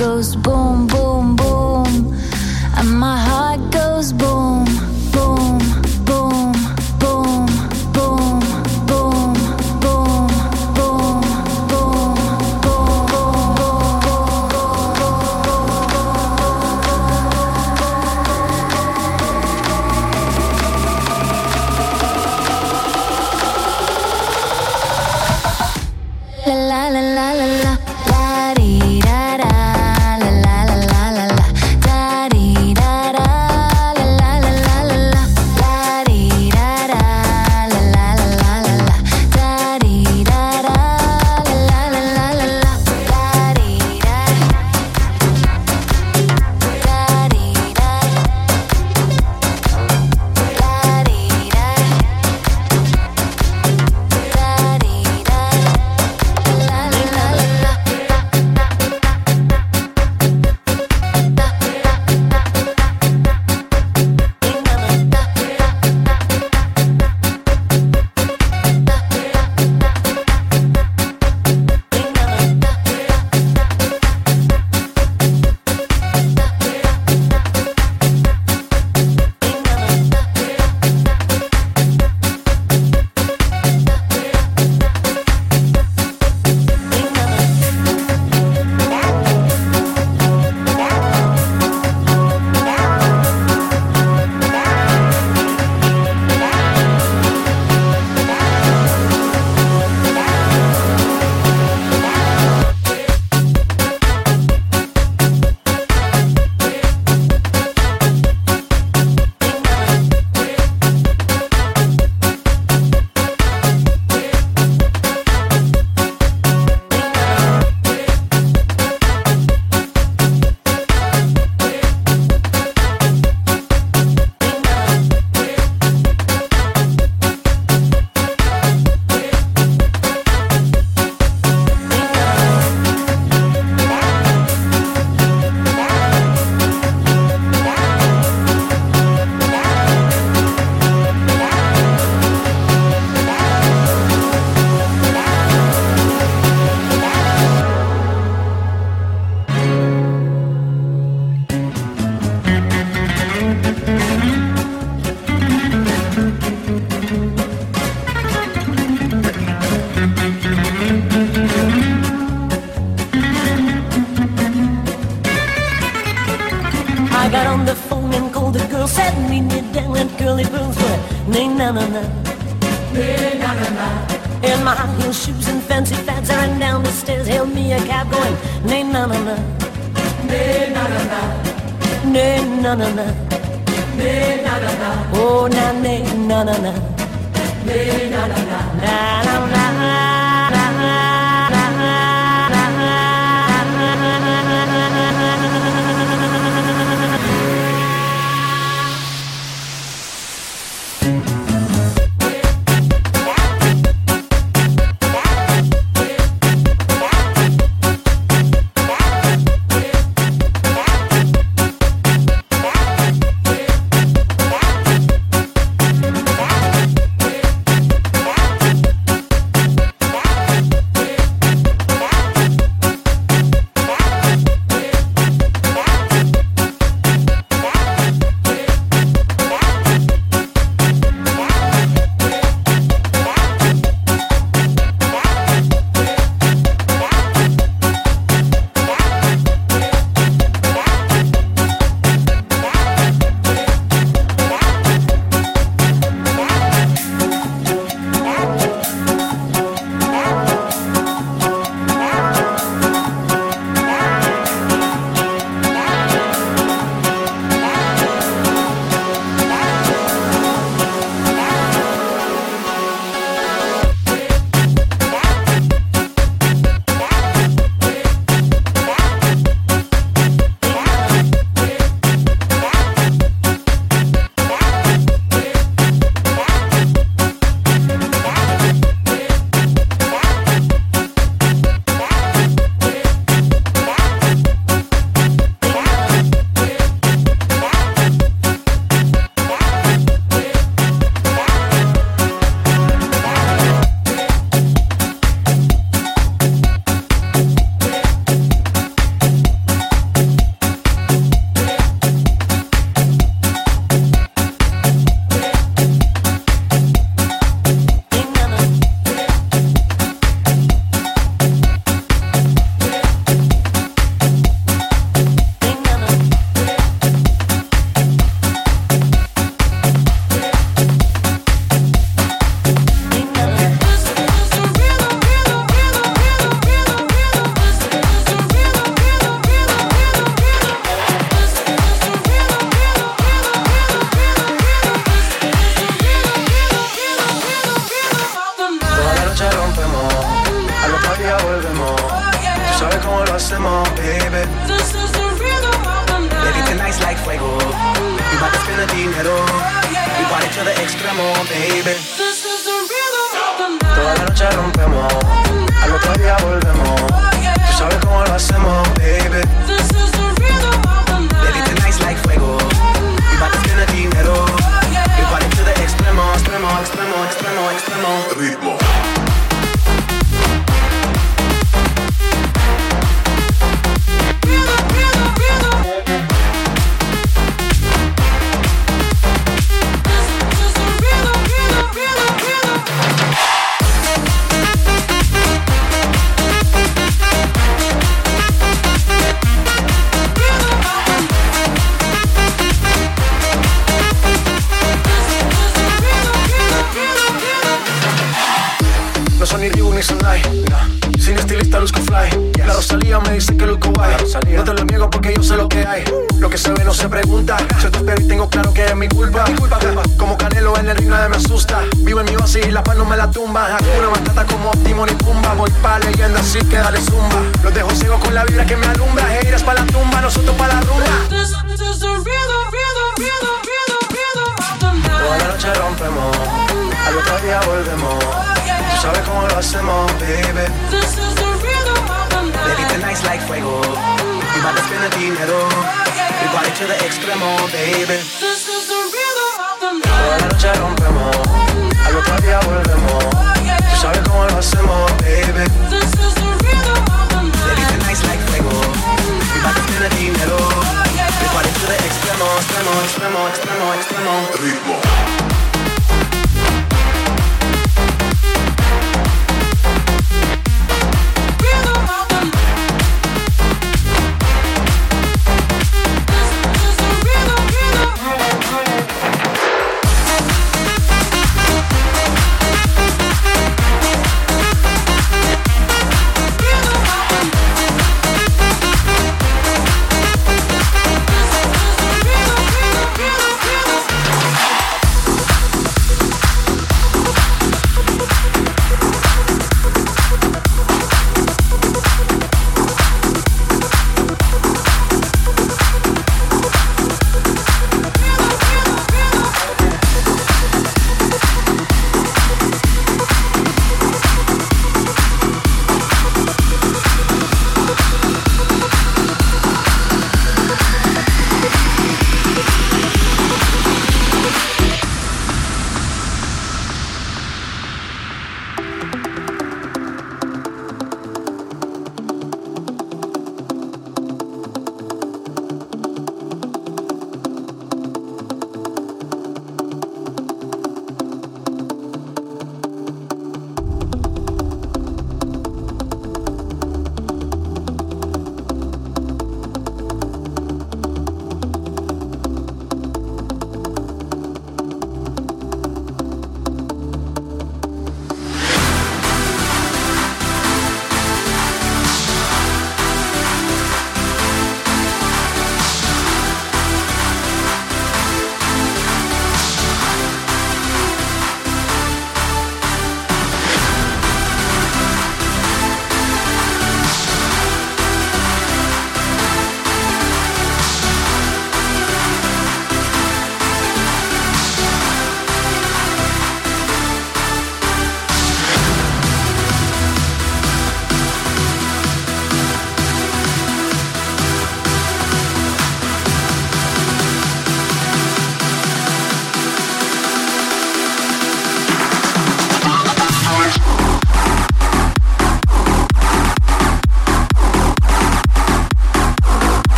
goes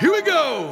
Here we go.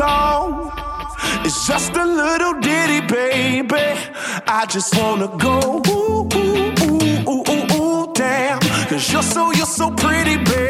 Song. It's just a little ditty, baby. I just wanna go ooh, ooh, ooh, ooh, ooh, ooh, damn. Cause you're so, you're so pretty, baby.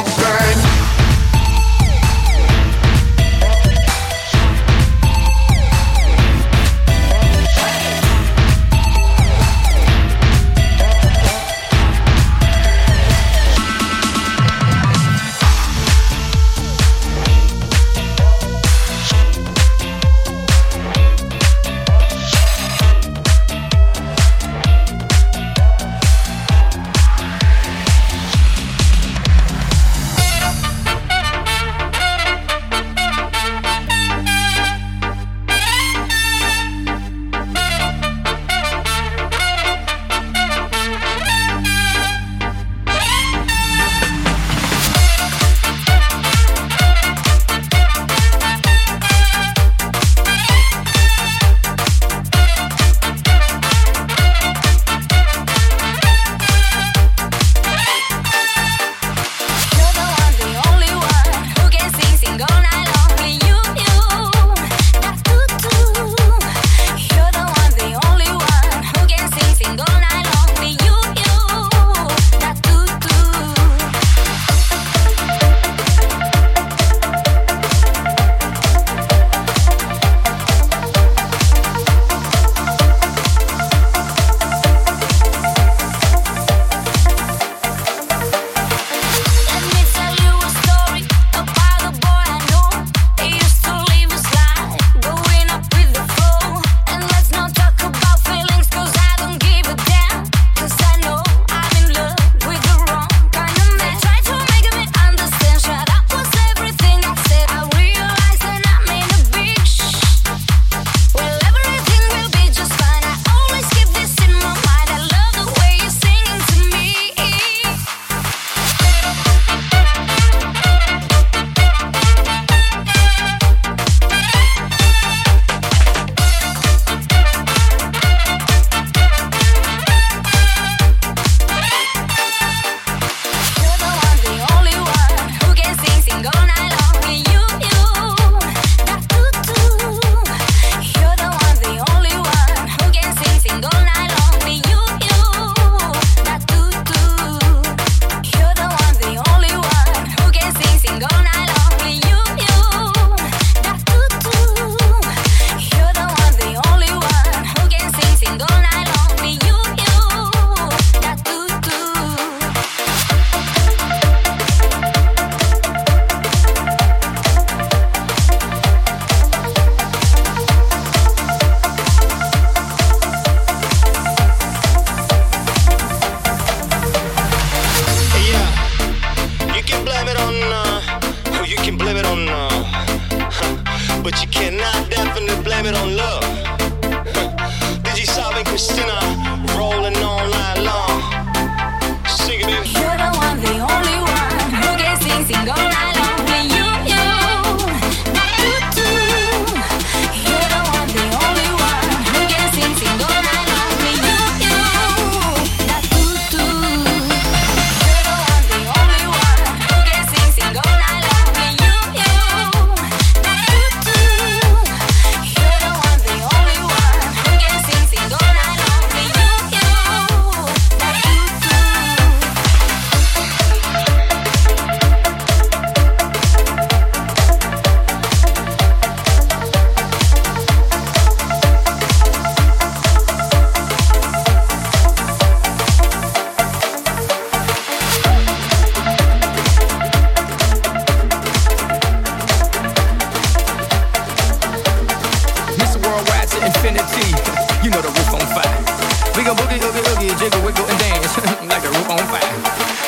wiggle and dance like the roof on fire.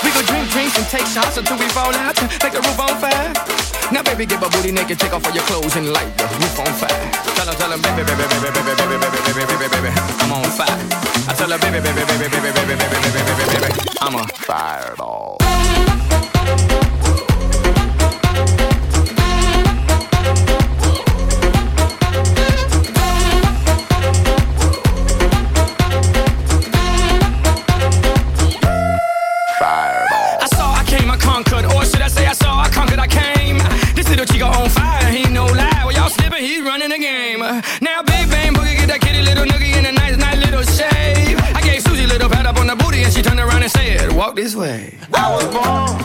We go drink drinks and take shots until we fall out like the roof on fire. Now, baby, get my booty naked, take off all your clothes and light the roof on fire. Tell her, tell her, baby, baby, baby, baby, baby, baby, baby, baby, baby, baby, I'm on fire. I tell her, baby, baby, baby, baby, baby, baby, baby, baby, baby, baby, I'm a fireball. This way. I was born.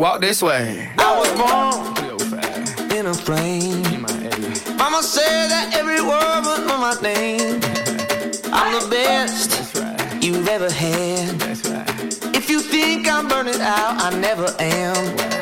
Walk this way. I was born in a plane. Mama said that every word was my name. I'm the best you've ever had. If you think I'm burning out, I never am.